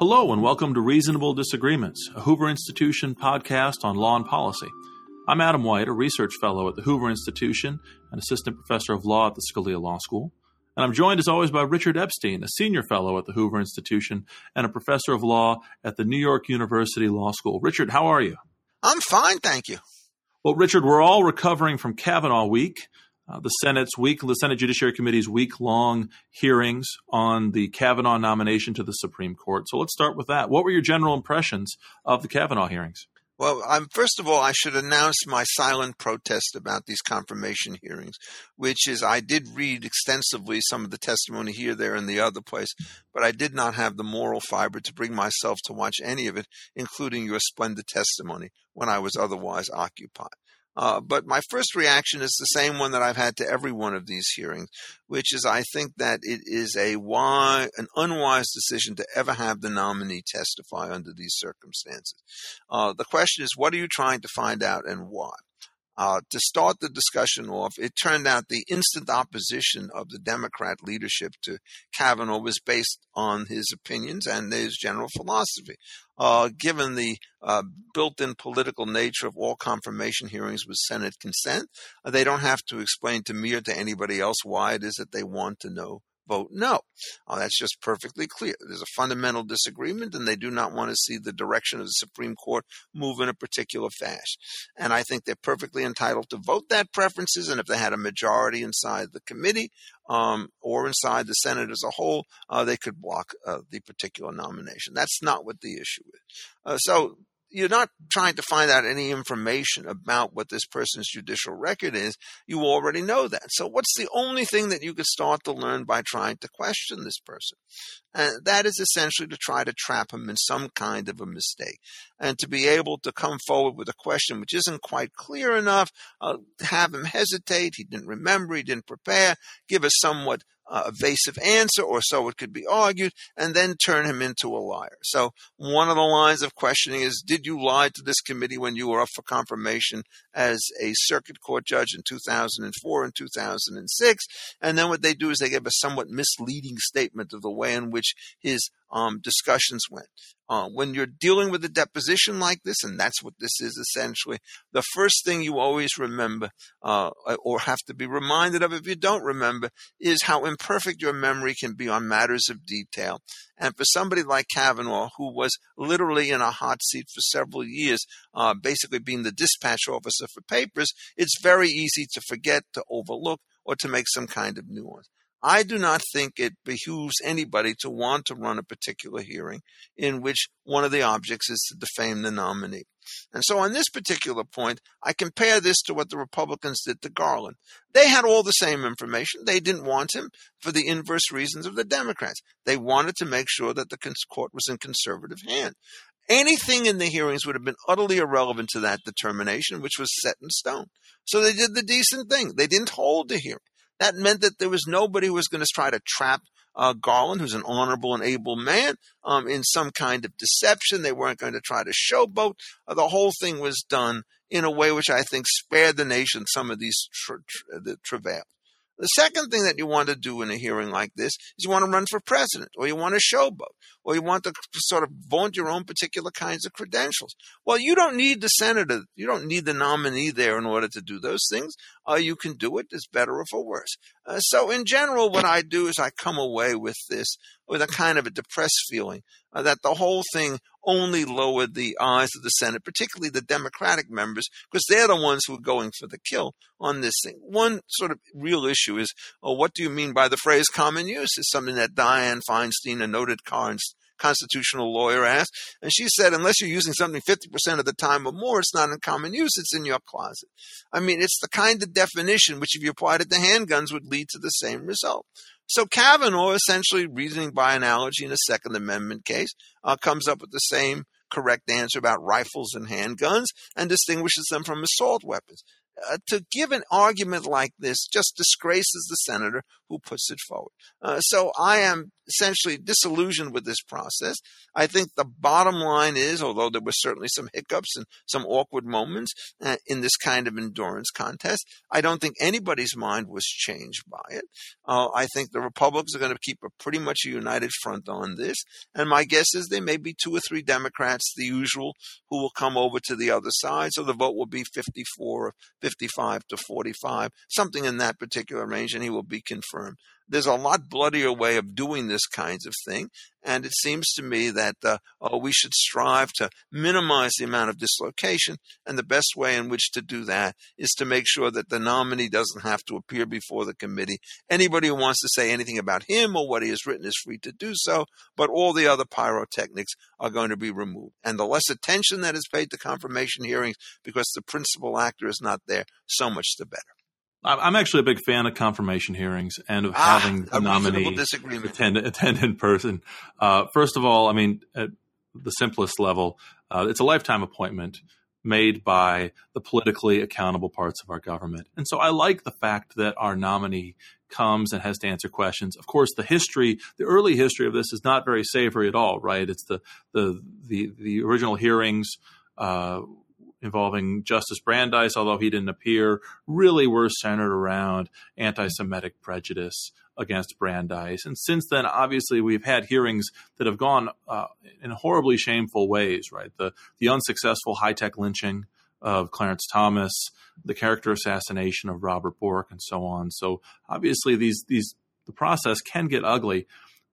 Hello, and welcome to Reasonable Disagreements, a Hoover Institution podcast on law and policy. I'm Adam White, a research fellow at the Hoover Institution and assistant professor of law at the Scalia Law School. And I'm joined, as always, by Richard Epstein, a senior fellow at the Hoover Institution and a professor of law at the New York University Law School. Richard, how are you? I'm fine, thank you. Well, Richard, we're all recovering from Kavanaugh week uh, the Senate's week, the Senate Judiciary Committee's week-long hearings on the Kavanaugh nomination to the Supreme Court. So let's start with that. What were your general impressions of the Kavanaugh hearings? Well, I'm, first of all, I should announce my silent protest about these confirmation hearings, which is I did read extensively some of the testimony here, there, and the other place, but I did not have the moral fiber to bring myself to watch any of it, including your splendid testimony, when I was otherwise occupied. Uh, but my first reaction is the same one that I've had to every one of these hearings, which is I think that it is a wise, an unwise decision to ever have the nominee testify under these circumstances. Uh, the question is, what are you trying to find out and why? Uh, to start the discussion off, it turned out the instant opposition of the Democrat leadership to Kavanaugh was based on his opinions and his general philosophy. Uh, given the uh, built in political nature of all confirmation hearings with Senate consent, uh, they don't have to explain to me or to anybody else why it is that they want to know vote no. Uh, that's just perfectly clear. There's a fundamental disagreement, and they do not want to see the direction of the Supreme Court move in a particular fashion. And I think they're perfectly entitled to vote that preferences, and if they had a majority inside the committee um, or inside the Senate as a whole, uh, they could block uh, the particular nomination. That's not what the issue is. Uh, so you're not trying to find out any information about what this person's judicial record is. You already know that. So what's the only thing that you could start to learn by trying to question this person? And that is essentially to try to trap him in some kind of a mistake and to be able to come forward with a question which isn't quite clear enough, uh, have him hesitate. He didn't remember. He didn't prepare. Give a somewhat uh, evasive answer, or so it could be argued, and then turn him into a liar. So one of the lines of questioning is, did you lie to this committee when you were up for confirmation as a circuit court judge in 2004 and 2006? And then what they do is they give a somewhat misleading statement of the way in which his um, discussions went. Uh, when you're dealing with a deposition like this, and that's what this is essentially, the first thing you always remember, uh, or have to be reminded of if you don't remember, is how imperfect your memory can be on matters of detail. And for somebody like Kavanaugh, who was literally in a hot seat for several years, uh, basically being the dispatch officer for papers, it's very easy to forget, to overlook, or to make some kind of nuance. I do not think it behooves anybody to want to run a particular hearing in which one of the objects is to defame the nominee. And so on this particular point, I compare this to what the Republicans did to Garland. They had all the same information. They didn't want him for the inverse reasons of the Democrats. They wanted to make sure that the court was in conservative hand. Anything in the hearings would have been utterly irrelevant to that determination, which was set in stone. So they did the decent thing. They didn't hold the hearing. That meant that there was nobody who was going to try to trap uh, Garland, who's an honorable and able man, um, in some kind of deception. They weren't going to try to showboat. Uh, the whole thing was done in a way which I think spared the nation some of these tra- tra- the travails. The second thing that you want to do in a hearing like this is you want to run for president, or you want to showboat, or you want to sort of vaunt your own particular kinds of credentials. Well, you don't need the senator, you don't need the nominee there in order to do those things. Uh, you can do it. It's better or for worse. Uh, so, in general, what I do is I come away with this with a kind of a depressed feeling uh, that the whole thing only lowered the eyes of the Senate, particularly the Democratic members, because they're the ones who are going for the kill on this thing. One sort of real issue is, well, what do you mean by the phrase common use? Is something that Dianne Feinstein, a noted constitutional lawyer, asked. And she said, unless you're using something 50% of the time or more, it's not in common use, it's in your closet. I mean, it's the kind of definition which, if you applied it to handguns, would lead to the same result. So Kavanaugh, essentially reasoning by analogy in a Second Amendment case, uh, comes up with the same correct answer about rifles and handguns and distinguishes them from assault weapons. Uh, to give an argument like this just disgraces the senator who puts it forward. Uh, so I am essentially disillusioned with this process. I think the bottom line is, although there were certainly some hiccups and some awkward moments uh, in this kind of endurance contest, I don't think anybody's mind was changed by it. Uh, I think the Republicans are going to keep a pretty much a united front on this. And my guess is there may be two or three Democrats, the usual, who will come over to the other side. So the vote will be 54 or 55 to 45, something in that particular range, and he will be confirmed there's a lot bloodier way of doing this kinds of thing. And it seems to me that uh, oh, we should strive to minimize the amount of dislocation. And the best way in which to do that is to make sure that the nominee doesn't have to appear before the committee. Anybody who wants to say anything about him or what he has written is free to do so, but all the other pyrotechnics are going to be removed. And the less attention that is paid to confirmation hearings because the principal actor is not there, so much the better. I'm actually a big fan of confirmation hearings and of ah, having the nominee attend, attend in person. Uh, first of all, I mean, at the simplest level, uh, it's a lifetime appointment made by the politically accountable parts of our government. And so I like the fact that our nominee comes and has to answer questions. Of course, the history, the early history of this is not very savory at all, right? It's the the the, the original hearings uh, involving Justice Brandeis, although he didn't appear, really were centered around anti Semitic prejudice against Brandeis. And since then, obviously, we've had hearings that have gone uh, in horribly shameful ways, right? The, the unsuccessful high tech lynching of Clarence Thomas, the character assassination of Robert Bork, and so on. So obviously, these, these, the process can get ugly.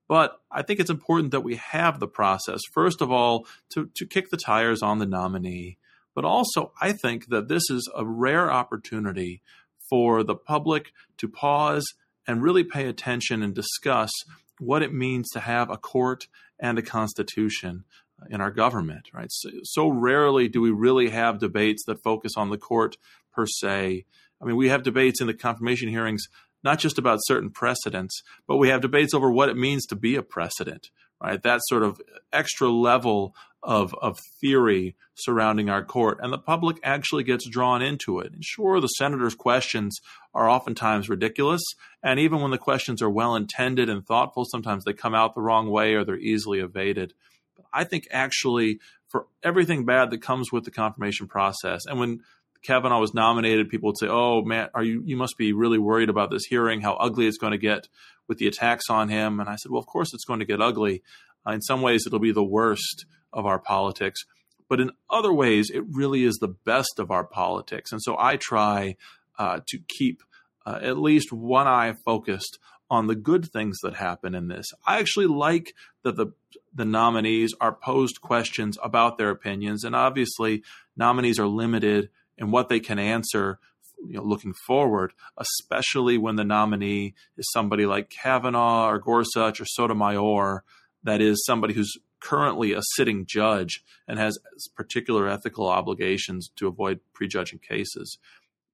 But I think it's important that we have the process, first of all, to, to kick the tires on the nominee but also, I think that this is a rare opportunity for the public to pause and really pay attention and discuss what it means to have a court and a constitution in our government, right? So, so, rarely do we really have debates that focus on the court per se. I mean, we have debates in the confirmation hearings not just about certain precedents, but we have debates over what it means to be a precedent, right? That sort of extra level of, of theory surrounding our court, and the public actually gets drawn into it. And sure, the senator's questions are oftentimes ridiculous, and even when the questions are well intended and thoughtful, sometimes they come out the wrong way or they're easily evaded. But I think actually, for everything bad that comes with the confirmation process, and when Kavanaugh was nominated, people would say, "Oh man, are you? You must be really worried about this hearing. How ugly it's going to get with the attacks on him." And I said, "Well, of course it's going to get ugly. Uh, in some ways, it'll be the worst of our politics. But in other ways, it really is the best of our politics. And so I try uh, to keep uh, at least one eye focused on the good things that happen in this. I actually like that the the nominees are posed questions about their opinions, and obviously nominees are limited in what they can answer. You know, looking forward, especially when the nominee is somebody like Kavanaugh or Gorsuch or Sotomayor, that is somebody who's currently a sitting judge and has particular ethical obligations to avoid prejudging cases.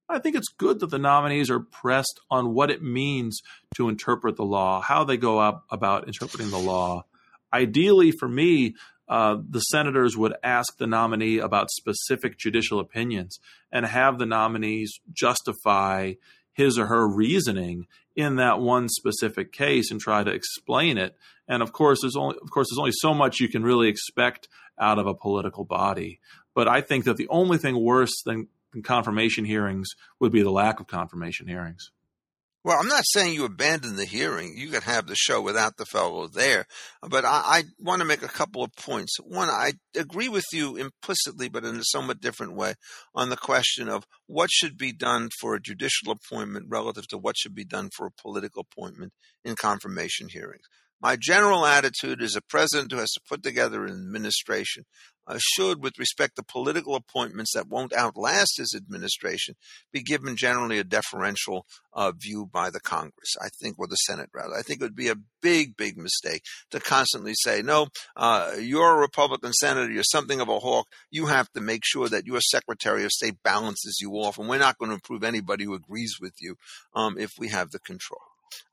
I think it's good that the nominees are pressed on what it means to interpret the law, how they go about interpreting the law. Ideally, for me, uh, the senators would ask the nominee about specific judicial opinions and have the nominees justify his or her reasoning in that one specific case and try to explain it. And of course, there's only of course there's only so much you can really expect out of a political body. But I think that the only thing worse than confirmation hearings would be the lack of confirmation hearings. Well, I'm not saying you abandon the hearing. You could have the show without the fellow there. But I, I, want to make a couple of points. One, I agree with you implicitly, but in a somewhat different way, on the question of what should be done for a judicial appointment relative to what should be done for a political appointment in confirmation hearings. My general attitude is a president who has to put together an administration uh, should, with respect to political appointments that won't outlast his administration, be given generally a deferential uh, view by the Congress, I think, or the Senate rather. I think it would be a big, big mistake to constantly say, no, uh, you're a Republican senator, you're something of a hawk. You have to make sure that your Secretary of State balances you off, and we're not going to approve anybody who agrees with you um, if we have the control.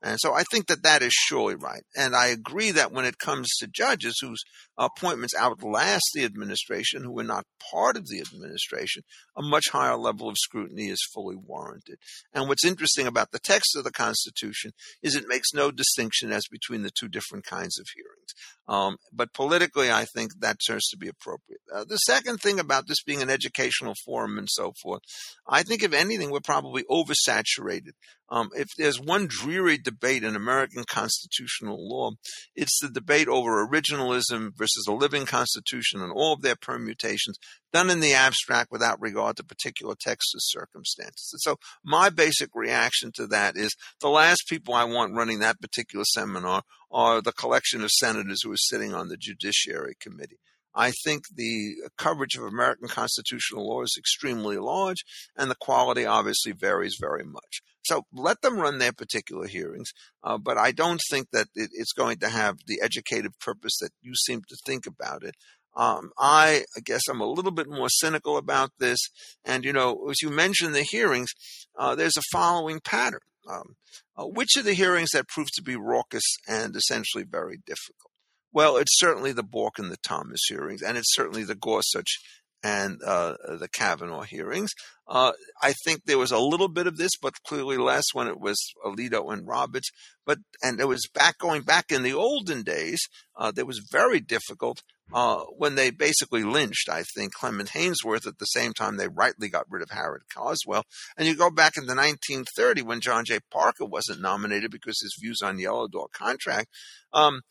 And so I think that that is surely right. And I agree that when it comes to judges whose appointments outlast the administration, who are not part of the administration, a much higher level of scrutiny is fully warranted. And what's interesting about the text of the Constitution is it makes no distinction as between the two different kinds of hearings. Um, but politically, I think that turns to be appropriate. Uh, the second thing about this being an educational forum and so forth, I think if anything, we're probably oversaturated. Um, if there's one dreary debate in American constitutional law, it's the debate over originalism versus a living constitution and all of their permutations done in the abstract without regard to particular text or circumstances. And so my basic reaction to that is the last people I want running that particular seminar are the collection of senators who are sitting on the Judiciary Committee. I think the coverage of American constitutional law is extremely large, and the quality obviously varies very much. So let them run their particular hearings, uh, but I don't think that it, it's going to have the educative purpose that you seem to think about it. Um, I, I, guess I'm a little bit more cynical about this. And, you know, as you mentioned the hearings, uh, there's a following pattern. Um, uh, which of the hearings that proved to be raucous and essentially very difficult? Well, it's certainly the Bork and the Thomas hearings, and it's certainly the Gorsuch and uh, the Kavanaugh hearings. Uh, I think there was a little bit of this, but clearly less when it was Alito and Roberts. But and it was back going back in the olden days. Uh, that was very difficult uh, when they basically lynched. I think Clement Haynsworth at the same time they rightly got rid of Harrold Carswell. And you go back into 1930 when John J. Parker wasn't nominated because his views on Yellow Dog contract. Um,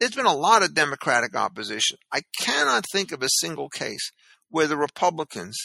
there's been a lot of Democratic opposition. I cannot think of a single case where the Republicans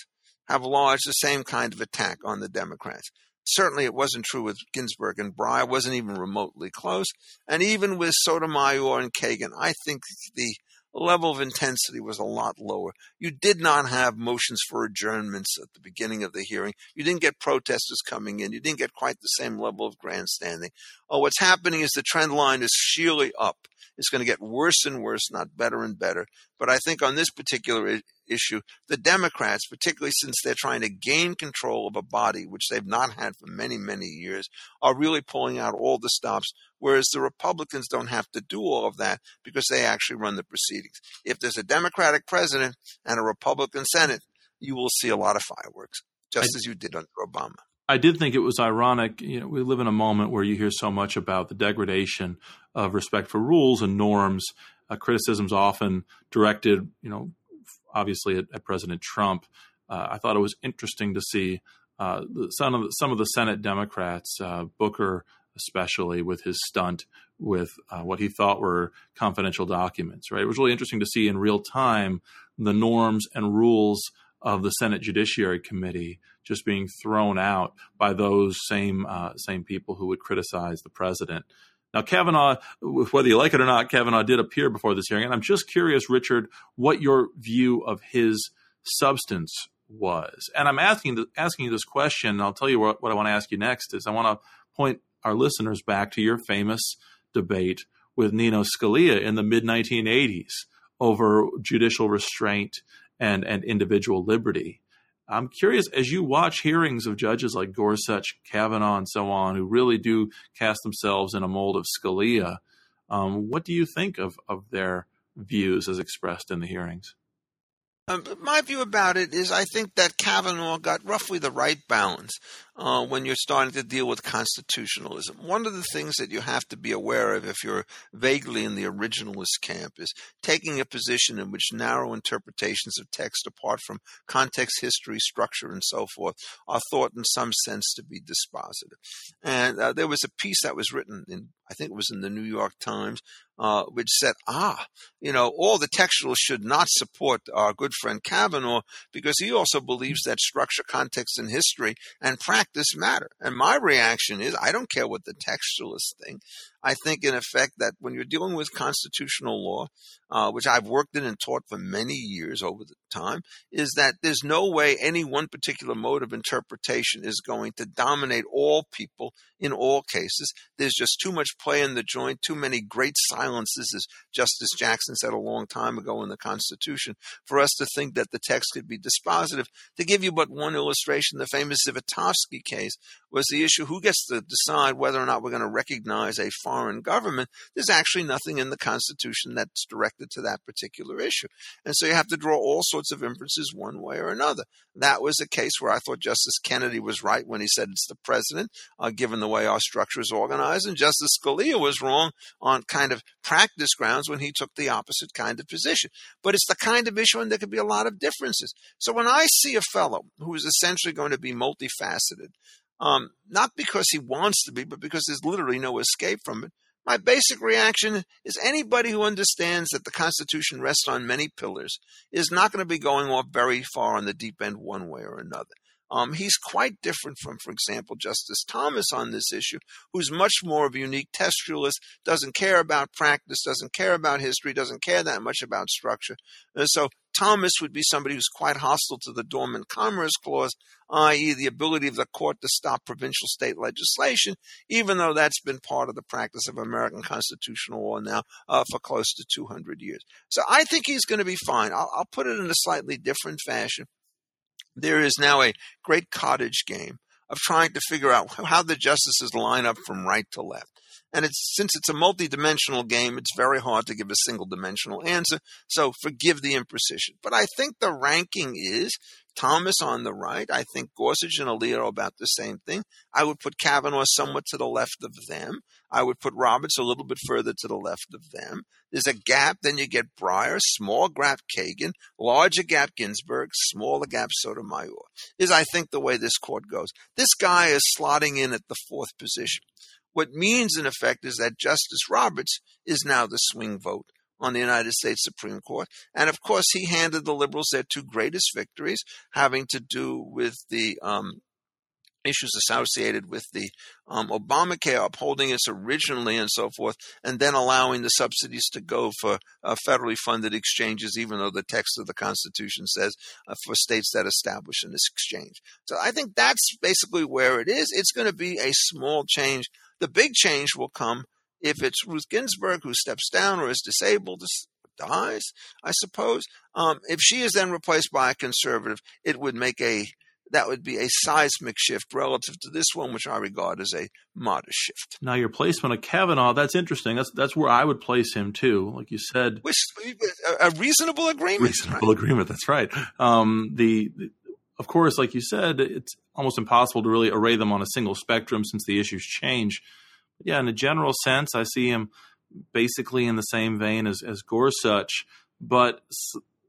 have lodged the same kind of attack on the Democrats. Certainly, it wasn't true with Ginsburg and Breyer. wasn't even remotely close. And even with Sotomayor and Kagan, I think the level of intensity was a lot lower. You did not have motions for adjournments at the beginning of the hearing. You didn't get protesters coming in. You didn't get quite the same level of grandstanding. Oh, what's happening is the trend line is sheerly up. It's going to get worse and worse, not better and better. But I think on this particular issue, the Democrats, particularly since they're trying to gain control of a body which they've not had for many, many years, are really pulling out all the stops, whereas the Republicans don't have to do all of that because they actually run the proceedings. If there's a Democratic president and a Republican Senate, you will see a lot of fireworks, just I, as you did under Obama. I did think it was ironic. You know, we live in a moment where you hear so much about the degradation of respect for rules and norms. Uh, criticisms often directed, you know, obviously at, at President Trump. Uh, I thought it was interesting to see uh, some of the, some of the Senate Democrats, uh, Booker especially, with his stunt with uh, what he thought were confidential documents. Right, it was really interesting to see in real time the norms and rules of the Senate Judiciary Committee just being thrown out by those same uh, same people who would criticize the president. Now, Kavanaugh, whether you like it or not, Kavanaugh did appear before this hearing, and I'm just curious, Richard, what your view of his substance was. And I'm asking asking you this question. And I'll tell you what, what I want to ask you next is I want to point our listeners back to your famous debate with Nino Scalia in the mid 1980s over judicial restraint and and individual liberty. I'm curious as you watch hearings of judges like Gorsuch, Kavanaugh, and so on, who really do cast themselves in a mold of Scalia. Um, what do you think of of their views as expressed in the hearings? Um, my view about it is I think that Kavanaugh got roughly the right balance uh, when you're starting to deal with constitutionalism. One of the things that you have to be aware of if you're vaguely in the originalist camp is taking a position in which narrow interpretations of text, apart from context, history, structure, and so forth, are thought in some sense to be dispositive. And uh, there was a piece that was written in, I think it was in the New York Times, uh, which said, ah, you know, all the textualists should not support our good friend Kavanaugh because he also believes that structure, context, and history and practice matter. And my reaction is, I don't care what the textualists think. I think, in effect, that when you're dealing with constitutional law, uh, which I've worked in and taught for many years over the time, is that there's no way any one particular mode of interpretation is going to dominate all people in all cases. There's just too much play in the joint, too many great silences, as Justice Jackson said a long time ago in the Constitution, for us to think that the text could be dispositive. To give you but one illustration, the famous Zivotofsky case, was the issue who gets to decide whether or not we're going to recognize a foreign government. There's actually nothing in the Constitution that's directed to that particular issue. And so you have to draw all sorts of inferences one way or another. That was a case where I thought Justice Kennedy was right when he said it's the president, uh, given the way our structure is organized, and Justice Scalia was wrong on kind of practice grounds when he took the opposite kind of position. But it's the kind of issue, and there could be a lot of differences. So when I see a fellow who is essentially going to be multifaceted, um, not because he wants to be, but because there's literally no escape from it. My basic reaction is anybody who understands that the Constitution rests on many pillars is not going to be going off very far on the deep end one way or another. Um, he's quite different from, for example, Justice Thomas on this issue, who's much more of a unique textualist, doesn't care about practice, doesn't care about history, doesn't care that much about structure. And so Thomas would be somebody who's quite hostile to the Dormant Commerce Clause, i.e., the ability of the court to stop provincial state legislation, even though that's been part of the practice of American constitutional law now uh, for close to 200 years. So I think he's going to be fine. I'll, I'll put it in a slightly different fashion. There is now a great cottage game of trying to figure out how the justices line up from right to left. And it's since it's a multi-dimensional game, it's very hard to give a single dimensional answer. So forgive the imprecision. But I think the ranking is Thomas on the right. I think Gorsuch and Alito are about the same thing. I would put Kavanaugh somewhat to the left of them. I would put Roberts a little bit further to the left of them. There's a gap. Then you get Breyer, small gap Kagan, larger gap Ginsburg, smaller gap Sotomayor. Is I think the way this court goes. This guy is slotting in at the fourth position. What means, in effect, is that Justice Roberts is now the swing vote on the United States Supreme Court. And of course, he handed the liberals their two greatest victories, having to do with the um, issues associated with the um, Obamacare, upholding its originally and so forth, and then allowing the subsidies to go for uh, federally funded exchanges, even though the text of the Constitution says uh, for states that establish an exchange. So I think that's basically where it is. It's going to be a small change. The big change will come if it's Ruth Ginsburg who steps down or is disabled, dies, I suppose. Um, if she is then replaced by a conservative, it would make a that would be a seismic shift relative to this one, which I regard as a modest shift. Now, your placement of Kavanaugh, that's interesting. That's that's where I would place him too. Like you said, Which, a reasonable agreement. Reasonable right? agreement. That's right. Um, the, the, of course, like you said, it's almost impossible to really array them on a single spectrum since the issues change. But yeah, in a general sense, I see him basically in the same vein as as Gorsuch, but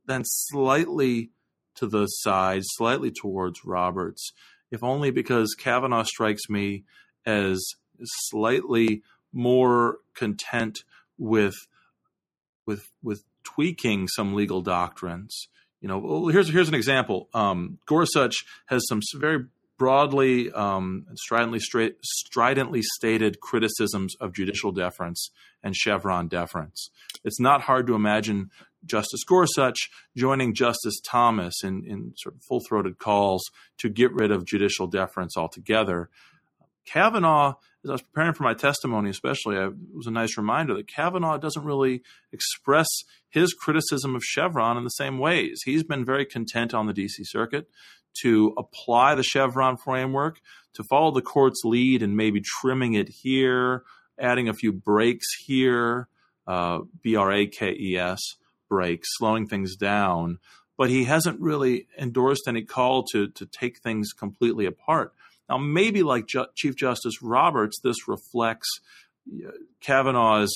then slightly to the side, slightly towards Roberts, if only because Kavanaugh strikes me as slightly more content with with with tweaking some legal doctrines. You know, well, here's here's an example. Um, Gorsuch has some very broadly um, stridently, straight, stridently stated criticisms of judicial deference and Chevron deference. It's not hard to imagine Justice Gorsuch joining Justice Thomas in, in sort of full throated calls to get rid of judicial deference altogether. Kavanaugh, as I was preparing for my testimony, especially, it was a nice reminder that Kavanaugh doesn't really express his criticism of Chevron in the same ways. He's been very content on the DC Circuit to apply the Chevron framework, to follow the court's lead and maybe trimming it here, adding a few breaks here, uh, B R A K E S breaks, slowing things down. But he hasn't really endorsed any call to to take things completely apart. Now, maybe like Ju- Chief Justice Roberts, this reflects uh, Kavanaugh's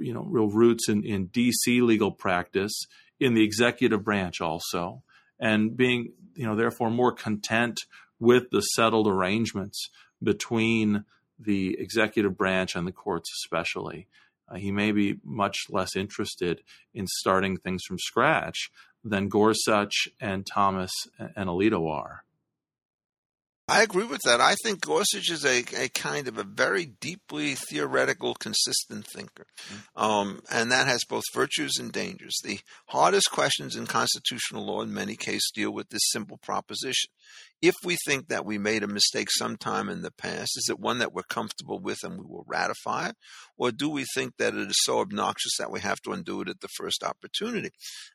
you know real roots in, in D.C. legal practice, in the executive branch also, and being you know therefore more content with the settled arrangements between the executive branch and the courts, especially. Uh, he may be much less interested in starting things from scratch than Gorsuch and Thomas and Alito are. I agree with that. I think Gorsuch is a, a kind of a very deeply theoretical, consistent thinker. Mm-hmm. Um, and that has both virtues and dangers. The hardest questions in constitutional law, in many cases, deal with this simple proposition if we think that we made a mistake sometime in the past, is it one that we're comfortable with and we will ratify it? Or do we think that it is so obnoxious that we have to undo it at the first opportunity?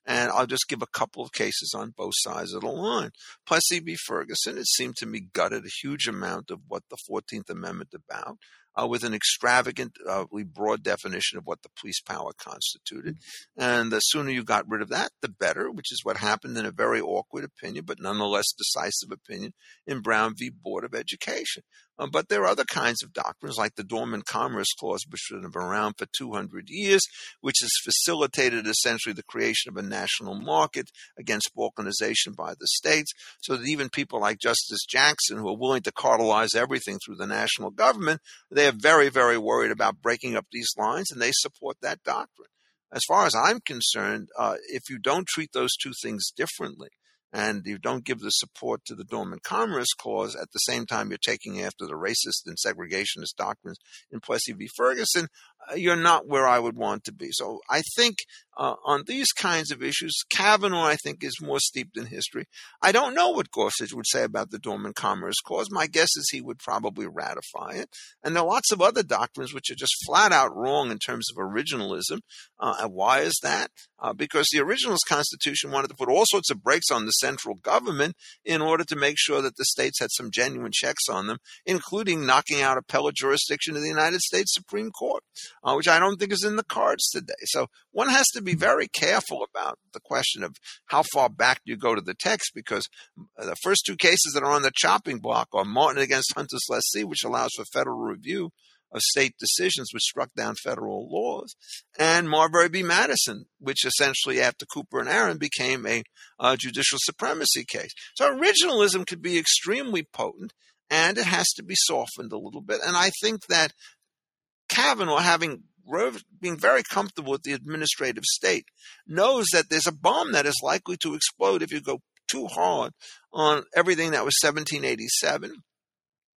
And I'll just give a couple of cases on both sides of the line. Plessy v. Ferguson, it seemed to me gutted a huge amount of what the 14th Amendment about uh, with an extravagantly broad definition of what the police power constituted. And the sooner you got rid of that, the better, which is what happened in a very awkward opinion, but nonetheless decisive opinion in Brown v. Board of Education. Uh, but there are other kinds of doctrines, like the Dormant Commerce Clause, which has been around for 200 years, which has facilitated essentially the creation of a national market against balkanization by the states, so that even people like Justice Jackson, who are willing to cartelize everything through the national government, they are very, very worried about breaking up these lines, and they support that doctrine. As far as I'm concerned, uh, if you don't treat those two things differently, and you don't give the support to the Dormant Commerce Clause at the same time you're taking after the racist and segregationist doctrines in Plessy v. Ferguson, you're not where I would want to be. So I think uh, on these kinds of issues, Kavanaugh, I think, is more steeped in history. I don't know what Gorsuch would say about the Dormant Commerce Clause. My guess is he would probably ratify it. And there are lots of other doctrines which are just flat out wrong in terms of originalism. Uh, why is that? Uh, because the originalist constitution wanted to put all sorts of brakes on the central government in order to make sure that the states had some genuine checks on them, including knocking out appellate jurisdiction of the United States Supreme Court, uh, which I don't think is in the cards today. So one has to be very careful about the question of how far back do you go to the text, because the first two cases that are on the chopping block are Martin against Hunter's Lessee, which allows for federal review of state decisions which struck down federal laws, and Marbury v. Madison, which essentially after Cooper and Aaron became a judicial supremacy case. So originalism could be extremely potent, and it has to be softened a little bit. And I think that Kavanaugh, having being very comfortable with the administrative state, knows that there's a bomb that is likely to explode if you go too hard on everything that was 1787.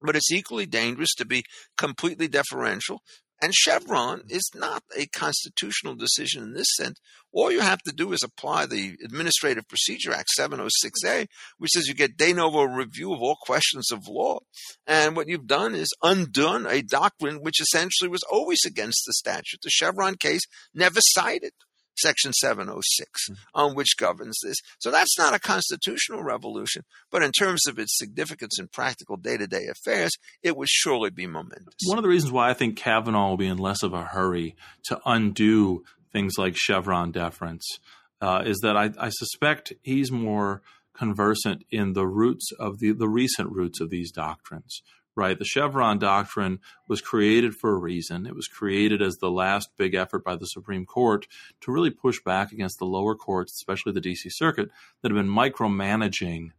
But it's equally dangerous to be completely deferential and Chevron is not a constitutional decision in this sense. All you have to do is apply the Administrative Procedure Act 706A, which says you get de novo review of all questions of law. And what you've done is undone a doctrine which essentially was always against the statute. The Chevron case never cited Section 706, mm-hmm. on which governs this. So that's not a constitutional revolution, but in terms of its significance in practical day to day affairs, it would surely be momentous. One of the reasons why I think Kavanaugh will be in less of a hurry to undo things like Chevron deference uh, is that I, I suspect he's more conversant in the roots of the, the recent roots of these doctrines, right? The Chevron doctrine was created for a reason. It was created as the last big effort by the Supreme Court to really push back against the lower courts, especially the DC Circuit, that have been micromanaging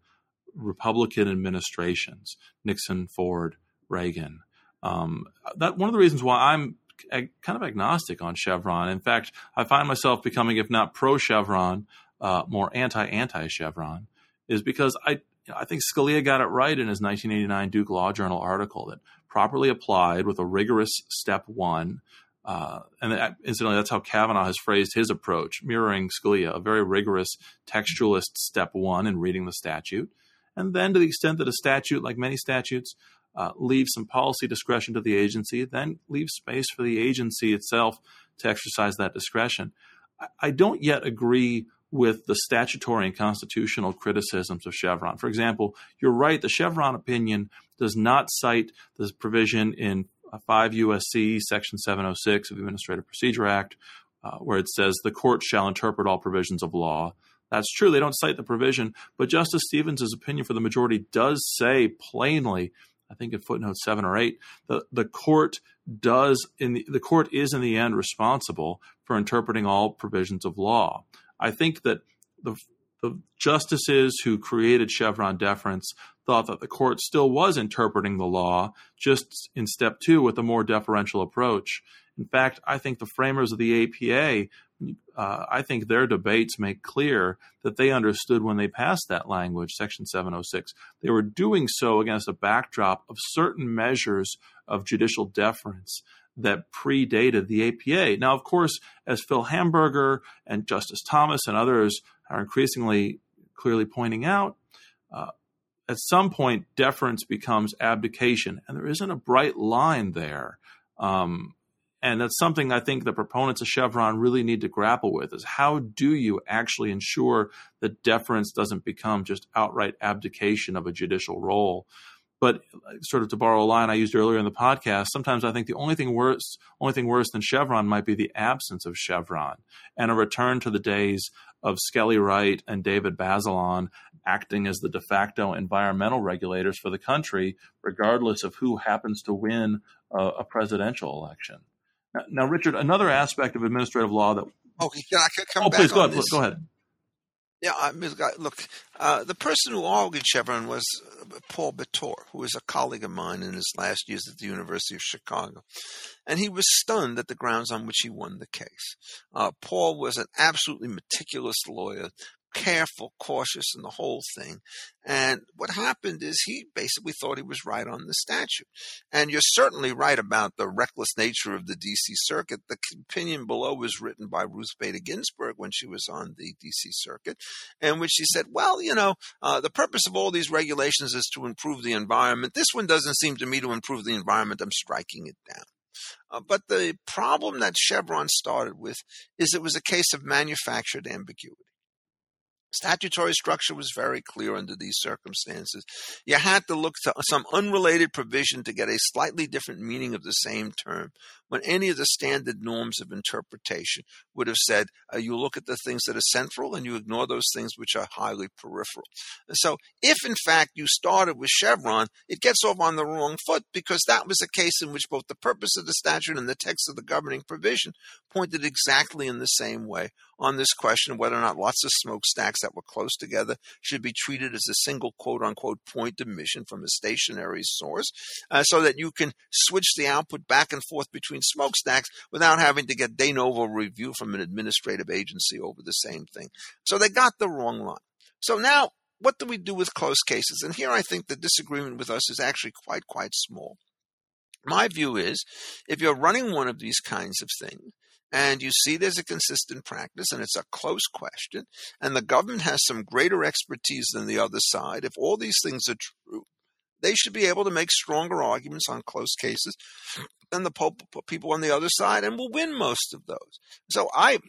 Republican administrations, Nixon, Ford, Reagan. Um, that one of the reasons why I'm kind of agnostic on Chevron. In fact, I find myself becoming, if not pro Chevron, uh, more anti anti Chevron, is because I I think Scalia got it right in his 1989 Duke Law Journal article that properly applied with a rigorous step one. Uh, and that, incidentally, that's how Kavanaugh has phrased his approach, mirroring Scalia, a very rigorous textualist step one in reading the statute. And then, to the extent that a statute, like many statutes, uh, leaves some policy discretion to the agency, then leave space for the agency itself to exercise that discretion. I, I don't yet agree with the statutory and constitutional criticisms of Chevron. For example, you're right, the Chevron opinion does not cite the provision in 5 USC section 706 of the Administrative Procedure Act, uh, where it says the court shall interpret all provisions of law. That's true. They don't cite the provision, but Justice Stevens' opinion for the majority does say plainly, I think in footnote seven or eight, the, the court does in the, the court is in the end responsible for interpreting all provisions of law. I think that the, the justices who created Chevron deference thought that the court still was interpreting the law, just in step two with a more deferential approach. In fact, I think the framers of the APA, uh, I think their debates make clear that they understood when they passed that language, Section 706. They were doing so against a backdrop of certain measures of judicial deference that predated the APA. Now, of course, as Phil Hamburger and Justice Thomas and others are increasingly clearly pointing out, uh, at some point deference becomes abdication, and there isn't a bright line there. Um, and that's something I think the proponents of Chevron really need to grapple with is how do you actually ensure that deference doesn't become just outright abdication of a judicial role? But uh, sort of to borrow a line I used earlier in the podcast, sometimes I think the only thing worse, only thing worse than Chevron might be the absence of Chevron and a return to the days of Skelly Wright and David Bazelon acting as the de facto environmental regulators for the country, regardless of who happens to win a, a presidential election. Now, now, Richard, another aspect of administrative law that oh, can I come oh, back please go ahead. This? Go ahead. Yeah, I mean, look, uh, the person who argued Chevron was uh, Paul Bator, who was a colleague of mine in his last years at the University of Chicago. And he was stunned at the grounds on which he won the case. Uh, Paul was an absolutely meticulous lawyer, careful, cautious, and the whole thing. And what happened is he basically thought he was right on the statute. And you're certainly right about the reckless nature of the D.C. Circuit. The opinion below was written by Ruth Bader Ginsburg when she was on the D.C. Circuit, in which she said, well, you know, uh, the purpose of all these regulations is to improve the environment. This one doesn't seem to me to improve the environment. I'm striking it down. Uh, but the problem that Chevron started with is it was a case of manufactured ambiguity. Statutory structure was very clear under these circumstances. You had to look to some unrelated provision to get a slightly different meaning of the same term when any of the standard norms of interpretation would have said uh, you look at the things that are central and you ignore those things which are highly peripheral. And so, if in fact you started with Chevron, it gets off on the wrong foot because that was a case in which both the purpose of the statute and the text of the governing provision pointed exactly in the same way on this question whether or not lots of smokestacks that were close together should be treated as a single quote unquote point emission from a stationary source uh, so that you can switch the output back and forth between smokestacks without having to get de novo review from an administrative agency over the same thing. So they got the wrong line. So now what do we do with close cases? And here I think the disagreement with us is actually quite, quite small. My view is if you're running one of these kinds of things, and you see there's a consistent practice and it's a close question, and the government has some greater expertise than the other side, if all these things are true, they should be able to make stronger arguments on close cases than the people on the other side and will win most of those. So I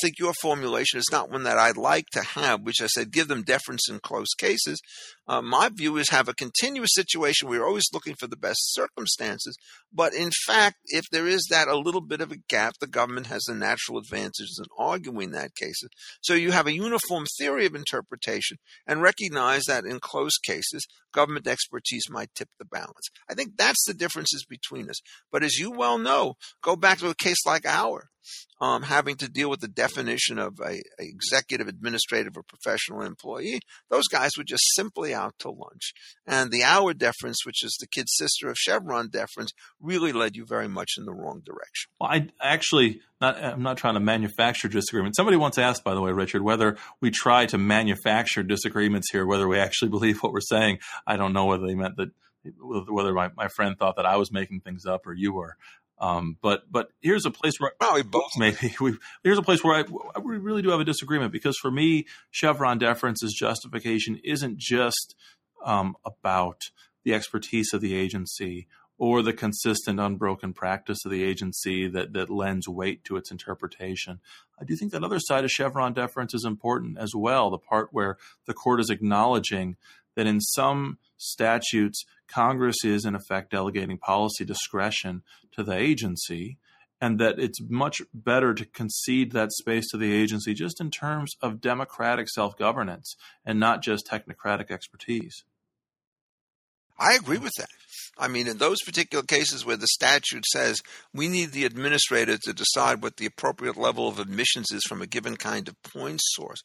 think your formulation is not one that I'd like to have, which I said give them deference in close cases. Uh, my view is have a continuous situation. We're always looking for the best circumstances. But in fact, if there is that a little bit of a gap, the government has a natural advantage in arguing that case. So you have a uniform theory of interpretation and recognize that in close cases, government expertise might tip the balance. I think that's the differences between us. But as you well know, go back to a case like Auer um, having to deal with the definition of a, a, executive, administrative, or professional employee. Those guys were just simply out to lunch. And the Auer deference, which is the kid sister of Chevron deference, really led you very much in the wrong direction. Well, I actually, not, I'm not trying to manufacture disagreement. Somebody once asked, by the way, Richard, whether we try to manufacture disagreements here, whether we actually believe what we're saying. I don't know whether they meant that whether my, my friend thought that I was making things up or you were. Um, but but here's a place where probably both maybe we, here's a place where I, we really do have a disagreement because for me Chevron deference's justification isn't just um, about the expertise of the agency or the consistent unbroken practice of the agency that that lends weight to its interpretation. I do think that other side of Chevron deference is important as well, the part where the court is acknowledging that in some statutes, Congress is in effect delegating policy discretion to the agency, and that it's much better to concede that space to the agency just in terms of democratic self governance and not just technocratic expertise. I agree with that. I mean, in those particular cases where the statute says we need the administrator to decide what the appropriate level of emissions is from a given kind of point source,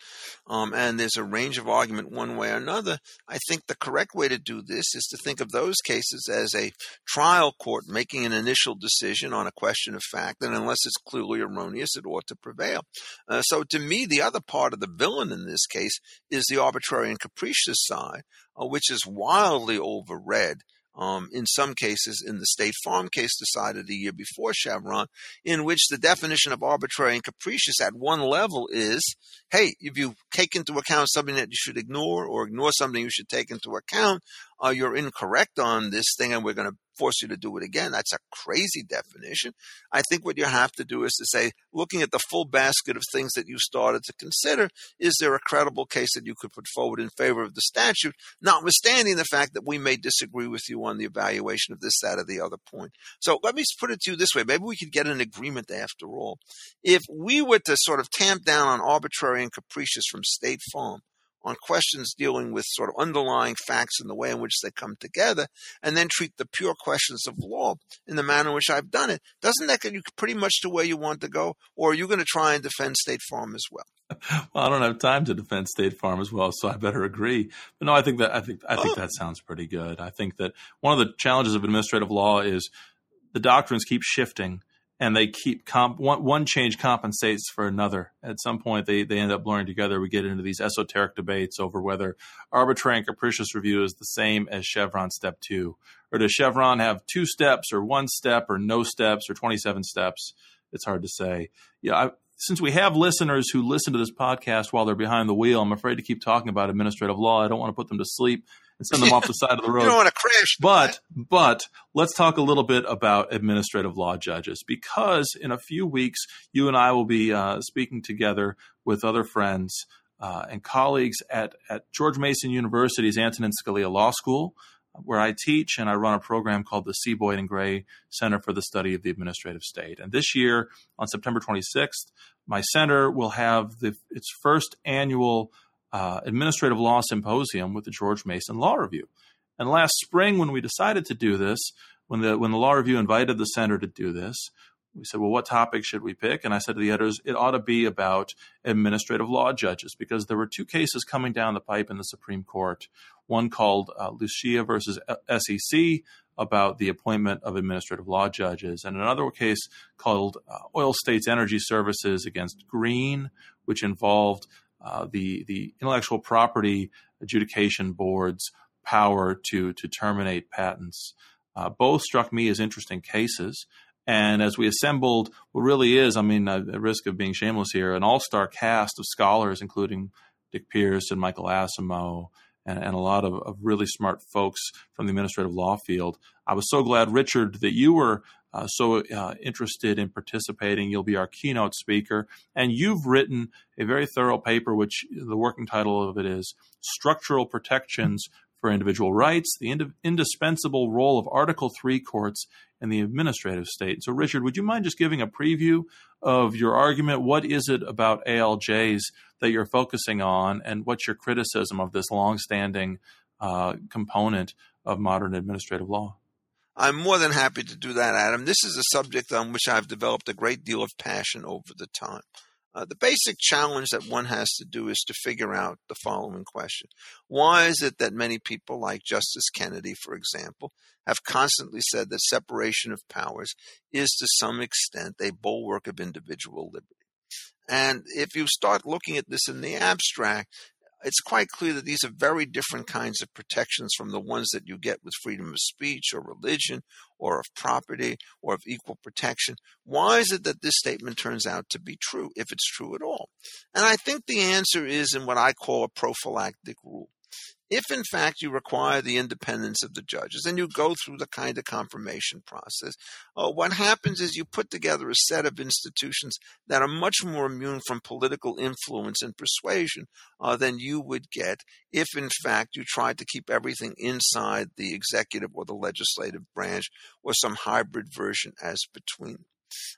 um, and there's a range of argument one way or another, I think the correct way to do this is to think of those cases as a trial court making an initial decision on a question of fact, and unless it's clearly erroneous, it ought to prevail. Uh, so to me, the other part of the villain in this case is the arbitrary and capricious side, uh, which is wildly overread um, in some cases, in the State Farm case decided a year before Chevron, in which the definition of arbitrary and capricious at one level is hey, if you take into account something that you should ignore or ignore something you should take into account, uh, you're incorrect on this thing and we're going to force you to do it again. That's a crazy definition. I think what you have to do is to say, looking at the full basket of things that you started to consider, is there a credible case that you could put forward in favor of the statute, notwithstanding the fact that we may disagree with you on the evaluation of this, that, or the other point. So let me put it to you this way. Maybe we could get an agreement after all. If we were to sort of tamp down on arbitrary and capricious from State Farm, on questions dealing with sort of underlying facts and the way in which they come together, and then treat the pure questions of law in the manner in which I've done it. Doesn't that get you pretty much to where you want to go? Or are you going to try and defend State Farm as well? Well, I don't have time to defend State Farm as well, so I better agree. But no, I think that I think I think oh. that sounds pretty good. I think that one of the challenges of administrative law is the doctrines keep shifting and they keep comp one, one change compensates for another. At some point, they they end up blurring together. We get into these esoteric debates over whether arbitrary and capricious review is the same as Chevron step two, or does Chevron have two steps, or one step, or no steps, or twenty seven steps? It's hard to say. Yeah, I, since we have listeners who listen to this podcast while they're behind the wheel, I'm afraid to keep talking about administrative law. I don't want to put them to sleep and send them off the side of the road. You don't want to crash. But but let's talk a little bit about administrative law judges because in a few weeks you and I will be uh, speaking together with other friends uh, and colleagues at at George Mason University's Antonin Scalia Law School. Where I teach and I run a program called the C. Boyden Gray Center for the Study of the Administrative State. And this year, on September 26th, my center will have the, its first annual uh, administrative law symposium with the George Mason Law Review. And last spring, when we decided to do this, when the when the Law Review invited the center to do this, we said, well, what topic should we pick? And I said to the editors, it ought to be about administrative law judges because there were two cases coming down the pipe in the Supreme Court. One called uh, Lucia versus SEC about the appointment of administrative law judges, and another case called uh, Oil States Energy Services against Green, which involved uh, the the intellectual property adjudication board's power to to terminate patents. Uh, both struck me as interesting cases. And as we assembled what really is, I mean, uh, at risk of being shameless here, an all star cast of scholars, including Dick Pierce and Michael Asimow and, and, a lot of, of really smart folks from the administrative law field. I was so glad, Richard, that you were uh, so uh, interested in participating. You'll be our keynote speaker. And you've written a very thorough paper, which the working title of it is Structural Protections for Individual Rights, the ind- indispensable role of Article 3 courts in the administrative state. So, Richard, would you mind just giving a preview of your argument? What is it about ALJs that you're focusing on, and what's your criticism of this longstanding uh, component of modern administrative law? I'm more than happy to do that, Adam. This is a subject on which I've developed a great deal of passion over the time. Uh, the basic challenge that one has to do is to figure out the following question Why is it that many people, like Justice Kennedy, for example, have constantly said that separation of powers is to some extent a bulwark of individual liberty? And if you start looking at this in the abstract, it's quite clear that these are very different kinds of protections from the ones that you get with freedom of speech or religion or of property or of equal protection. Why is it that this statement turns out to be true, if it's true at all? And I think the answer is in what I call a prophylactic rule if in fact you require the independence of the judges and you go through the kind of confirmation process, uh, what happens is you put together a set of institutions that are much more immune from political influence and persuasion uh, than you would get if in fact you tried to keep everything inside the executive or the legislative branch or some hybrid version as between.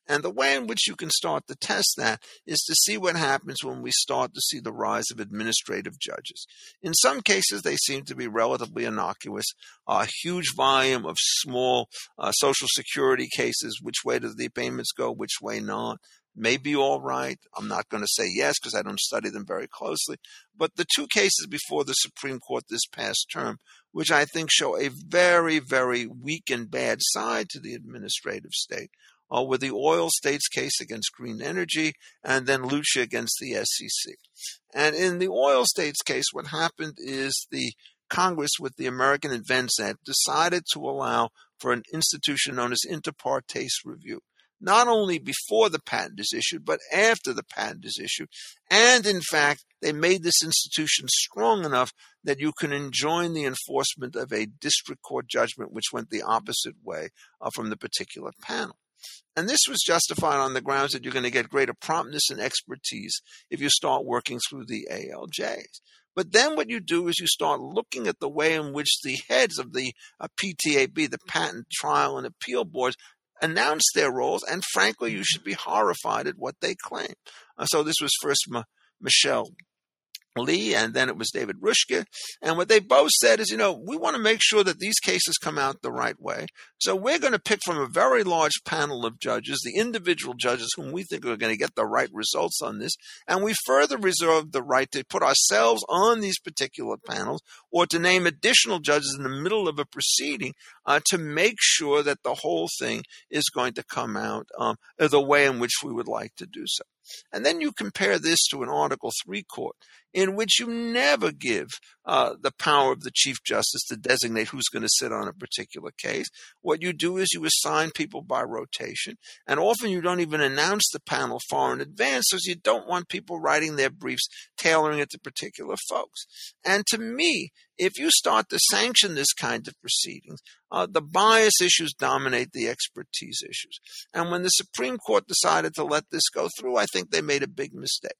And the way in which you can start to test that is to see what happens when we start to see the rise of administrative judges. In some cases, they seem to be relatively innocuous. A huge volume of small uh, Social Security cases. Which way do the payments go? Which way not? may be all right. I'm not going to say yes because I don't study them very closely. But the two cases before the Supreme Court this past term, which I think show a very, very weak and bad side to the administrative state, uh, with the oil states case against green energy and then Lucia against the SEC. And in the oil states case, what happened is the Congress with the America Invents Act decided to allow for an institution known as inter partes review not only before the patent is issued, but after the patent is issued. And in fact, they made this institution strong enough that you can enjoin the enforcement of a district court judgment which went the opposite way uh, from the particular panel. And this was justified on the grounds that you're going to get greater promptness and expertise if you start working through the ALJs. But then what you do is you start looking at the way in which the heads of the uh, PTAB, the Patent Trial and Appeal Boards, announce their roles, and frankly, you should be horrified at what they claim. Uh, so this was first M- Michelle Lee, and then it was David Ruschke. And what they both said is, you know, we want to make sure that these cases come out the right way. So we're going to pick from a very large panel of judges, the individual judges whom we think are going to get the right results on this. And we further reserve the right to put ourselves on these particular panels or to name additional judges in the middle of a proceeding uh, to make sure that the whole thing is going to come out um, the way in which we would like to do so. And then you compare this to an Article 3 court in which you never give uh, the power of the Chief Justice to designate who's going to sit on a particular case. What you do is you assign people by rotation, and often you don't even announce the panel far in advance because you don't want people writing their briefs tailoring it to particular folks. And to me, if you start to sanction this kind of proceedings, uh, the bias issues dominate the expertise issues. And when the Supreme Court decided to let this go through, I think they made a big mistake.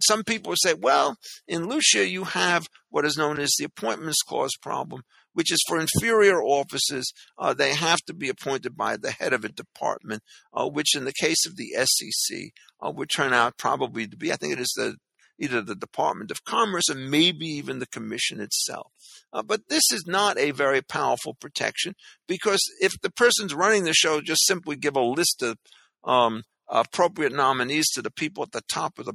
Some people say, well, in Lucia, you have what is known as the appointments clause problem, which is for inferior offices, uh, they have to be appointed by the head of a department, uh, which in the case of the SEC uh, would turn out probably to be, I think it is the either the Department of Commerce or maybe even the Commission itself. Uh, but this is not a very powerful protection because if the person's running the show just simply give a list of um, appropriate nominees to the people at the top of the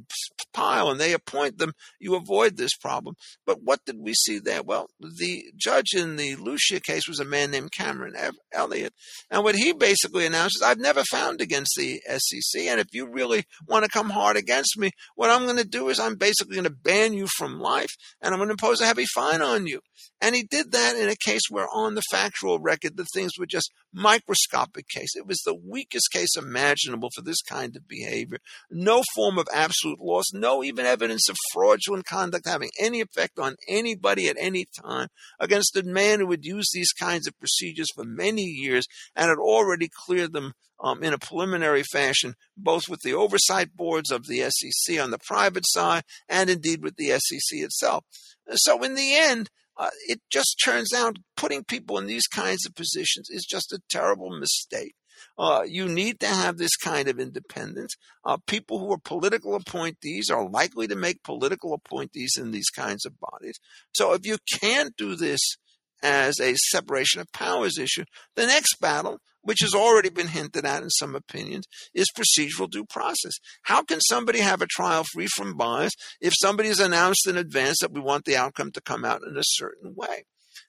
pile and they appoint them, you avoid this problem. But what did we see there? Well, the judge in the Lucia case was a man named Cameron Elliott. And what he basically announced is, I've never found against the SEC. And if you really want to come hard against me, what I'm going to do is I'm basically going to ban you from life and I'm going to impose a heavy fine on you. And he did that in a case where on the factual record, the things were just microscopic case. It was the weakest case imaginable for this kind of behavior. No form of absolute loss, no even evidence of fraudulent conduct having any effect on anybody at any time against a man who had used these kinds of procedures for many years and had already cleared them um, in a preliminary fashion, both with the oversight boards of the SEC on the private side and indeed with the SEC itself. So in the end, uh, it just turns out putting people in these kinds of positions is just a terrible mistake. Uh, you need to have this kind of independence. Uh, people who are political appointees are likely to make political appointees in these kinds of bodies. So if you can't do this as a separation of powers issue, the next battle, which has already been hinted at in some opinions, is procedural due process. How can somebody have a trial free from bias if somebody has announced in advance that we want the outcome to come out in a certain way?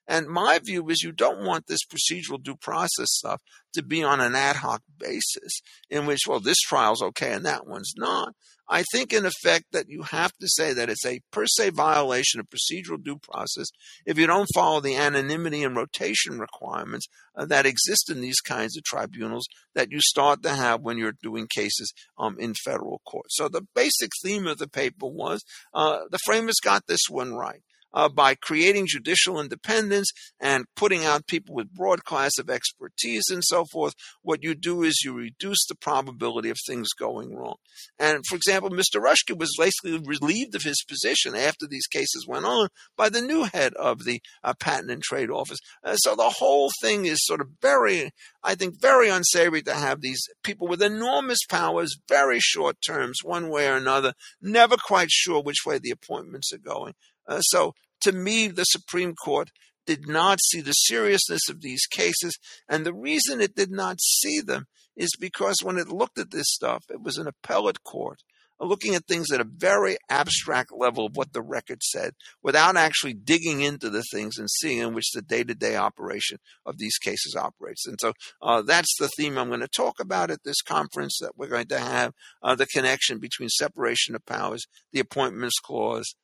And my view is you don't want this procedural due process stuff to be on an ad hoc basis in which, well, this trial's okay and that one's not. I think, in effect, that you have to say that it's a per se violation of procedural due process if you don't follow the anonymity and rotation requirements uh, that exist in these kinds of tribunals that you start to have when you're doing cases um, in federal court. So the basic theme of the paper was uh, the framers got this one right uh, by creating judicial independence and putting out people with broad class of expertise and so forth, what you do is you reduce the probability of things going wrong. And for example, Mr. Ruschke was basically relieved of his position after these cases went on by the new head of the uh, Patent and Trade Office. Uh, so the whole thing is sort of very, I think, very unsavory to have these people with enormous powers, very short terms, one way or another, never quite sure which way the appointments are going. Uh, so to me, the Supreme Court did not see the seriousness of these cases. And the reason it did not see them is because when it looked at this stuff, it was an appellate court looking at things at a very abstract level of what the record said without actually digging into the things and seeing in which the day to day operation of these cases operates. And so uh, that's the theme I'm going to talk about at this conference that we're going to have uh, the connection between separation of powers, the appointments clause,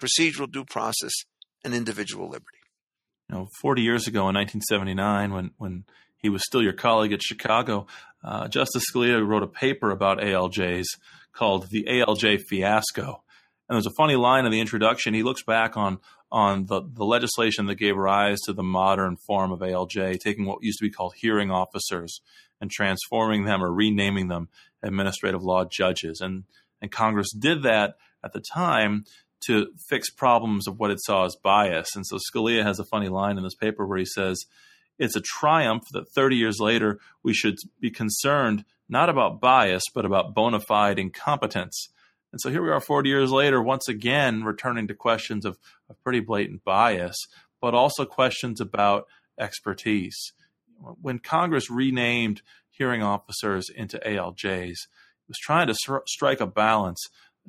procedural due process, and individual liberty. You know, 40 years ago in 1979, when, when he was still your colleague at Chicago, uh, Justice Scalia wrote a paper about ALJs called The ALJ Fiasco. And there's a funny line in the introduction. He looks back on on the, the legislation that gave rise to the modern form of ALJ, taking what used to be called hearing officers and transforming them or renaming them administrative law judges. And, and Congress did that at the time to fix problems of what it saw as bias. And so Scalia has a funny line in this paper where he says, it's a triumph that 30 years later we should be concerned not about bias, but about bona fide incompetence. And so here we are 40 years later, once again, returning to questions of, of pretty blatant bias, but also questions about expertise. When Congress renamed hearing officers into ALJs, it was trying to stri- strike a balance,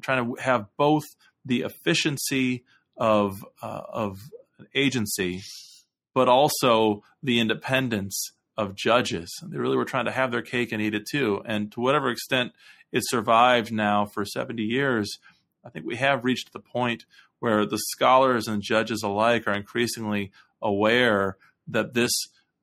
trying to have both the efficiency of, uh, of an agency, but also the independence of judges. They really were trying to have their cake and eat it too. And to whatever extent it survived now for 70 years, I think we have reached the point where the scholars and judges alike are increasingly aware that this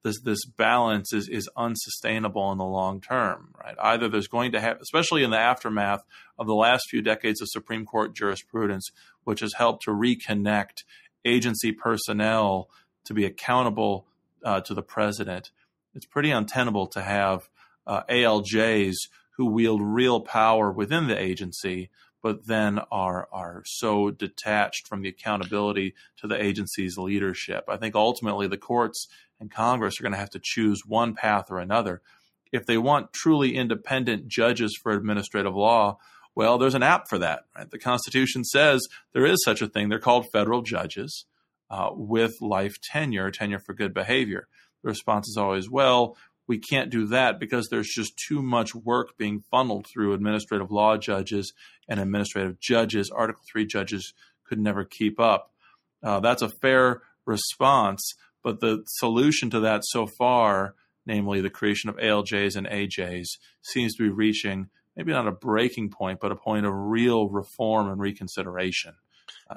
this this balance is is unsustainable in the long term, right? Either there's going to have, especially in the aftermath of the last few decades of Supreme Court jurisprudence, which has helped to reconnect agency personnel to be accountable uh, to the president. It's pretty untenable to have uh, ALJs who wield real power within the agency, but then are are so detached from the accountability to the agency's leadership. I think ultimately the courts and Congress are going to have to choose one path or another. If they want truly independent judges for administrative law, well, there's an app for that. Right? The Constitution says there is such a thing. They're called federal judges uh, with life tenure, tenure for good behavior. The response is always, well, we can't do that because there's just too much work being funneled through administrative law judges and administrative judges. Article 3 judges could never keep up. Uh, that's a fair response, but the solution to that so far, namely the creation of ALJs and AJs, seems to be reaching maybe not a breaking point, but a point of real reform and reconsideration.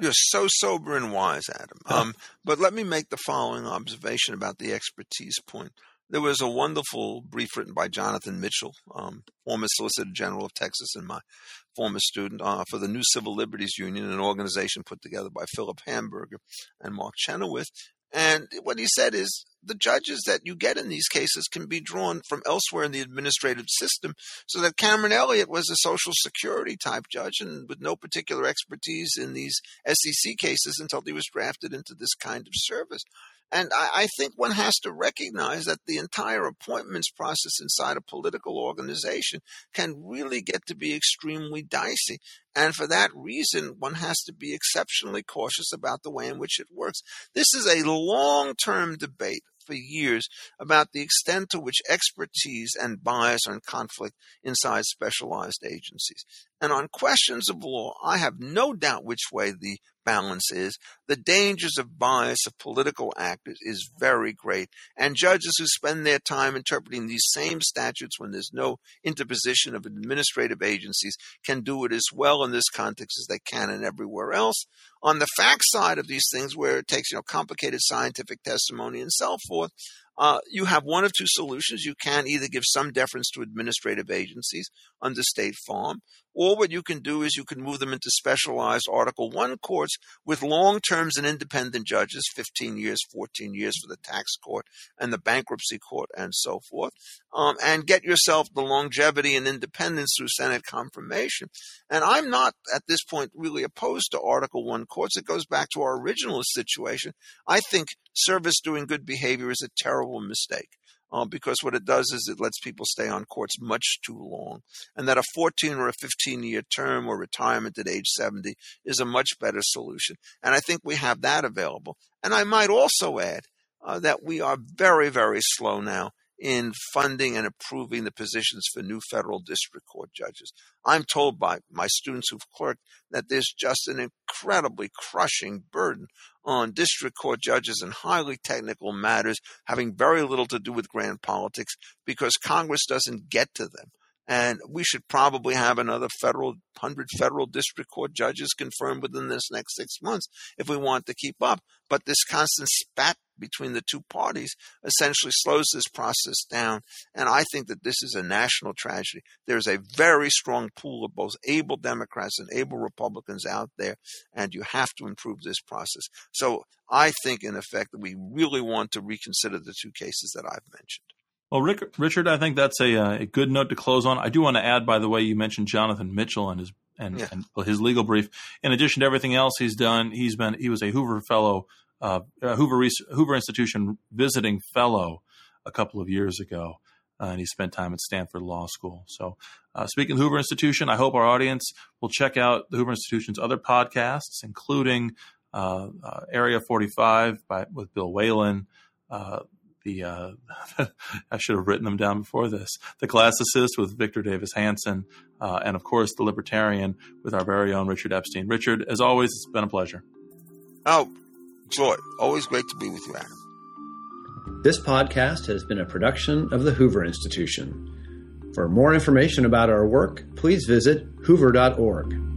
You're so sober and wise, Adam. Um, but let me make the following observation about the expertise point. There was a wonderful brief written by Jonathan Mitchell, um, former Solicitor General of Texas and my former student, uh, for the New Civil Liberties Union, an organization put together by Philip Hamburger and Mark Chenoweth. And what he said is the judges that you get in these cases can be drawn from elsewhere in the administrative system. So that Cameron Elliott was a Social Security type judge and with no particular expertise in these SEC cases until he was drafted into this kind of service. And I, I, think one has to recognize that the entire appointments process inside a political organization can really get to be extremely dicey. And for that reason, one has to be exceptionally cautious about the way in which it works. This is a long term debate for years about the extent to which expertise and bias are in conflict inside specialized agencies. And on questions of law, I have no doubt which way the balance is. The dangers of bias of political actors is very great. And judges who spend their time interpreting these same statutes when there's no interposition of administrative agencies can do it as well in this context as they can in everywhere else. On the fact side of these things, where it takes you know complicated scientific testimony and so forth, uh, you have one of two solutions. You can either give some deference to administrative agencies under State Farm, or what you can do is you can move them into specialized Article 1 courts with long terms and independent judges 15 years, 14 years for the tax court and the bankruptcy court, and so forth, um, and get yourself the longevity and independence through Senate confirmation. And I'm not at this point really opposed to Article 1 courts. It goes back to our original situation. I think service doing good behavior is a terrible mistake. Uh, because what it does is it lets people stay on courts much too long, and that a 14 or a 15 year term or retirement at age 70 is a much better solution. And I think we have that available. And I might also add uh, that we are very, very slow now in funding and approving the positions for new federal district court judges. I'm told by my students who've clerked that there's just an incredibly crushing burden on district court judges in highly technical matters having very little to do with grand politics because Congress doesn't get to them. And we should probably have another federal, 100 federal district court judges confirmed within this next six months if we want to keep up. But this constant spat between the two parties essentially slows this process down. And I think that this is a national tragedy. There's a very strong pool of both able Democrats and able Republicans out there, and you have to improve this process. So I think, in effect, that we really want to reconsider the two cases that I've mentioned. Well, Rick, Richard, I think that's a, uh, a good note to close on. I do want to add, by the way, you mentioned Jonathan Mitchell and his and, yeah. and his legal brief. In addition to everything else he's done, he's been he was a Hoover Fellow, uh, Hoover Hoover Institution visiting fellow a couple of years ago, uh, and he spent time at Stanford Law School. So, uh, speaking of Hoover Institution, I hope our audience will check out the Hoover Institution's other podcasts, including uh, uh, Area 45 by with Bill Whalen the uh, I should have written them down before this. The Classicist with Victor Davis Hanson, uh, and of course the Libertarian with our very own Richard Epstein. Richard, as always, it's been a pleasure. Oh, joy! Always great to be with you, Adam. This podcast has been a production of the Hoover Institution. For more information about our work, please visit hoover.org.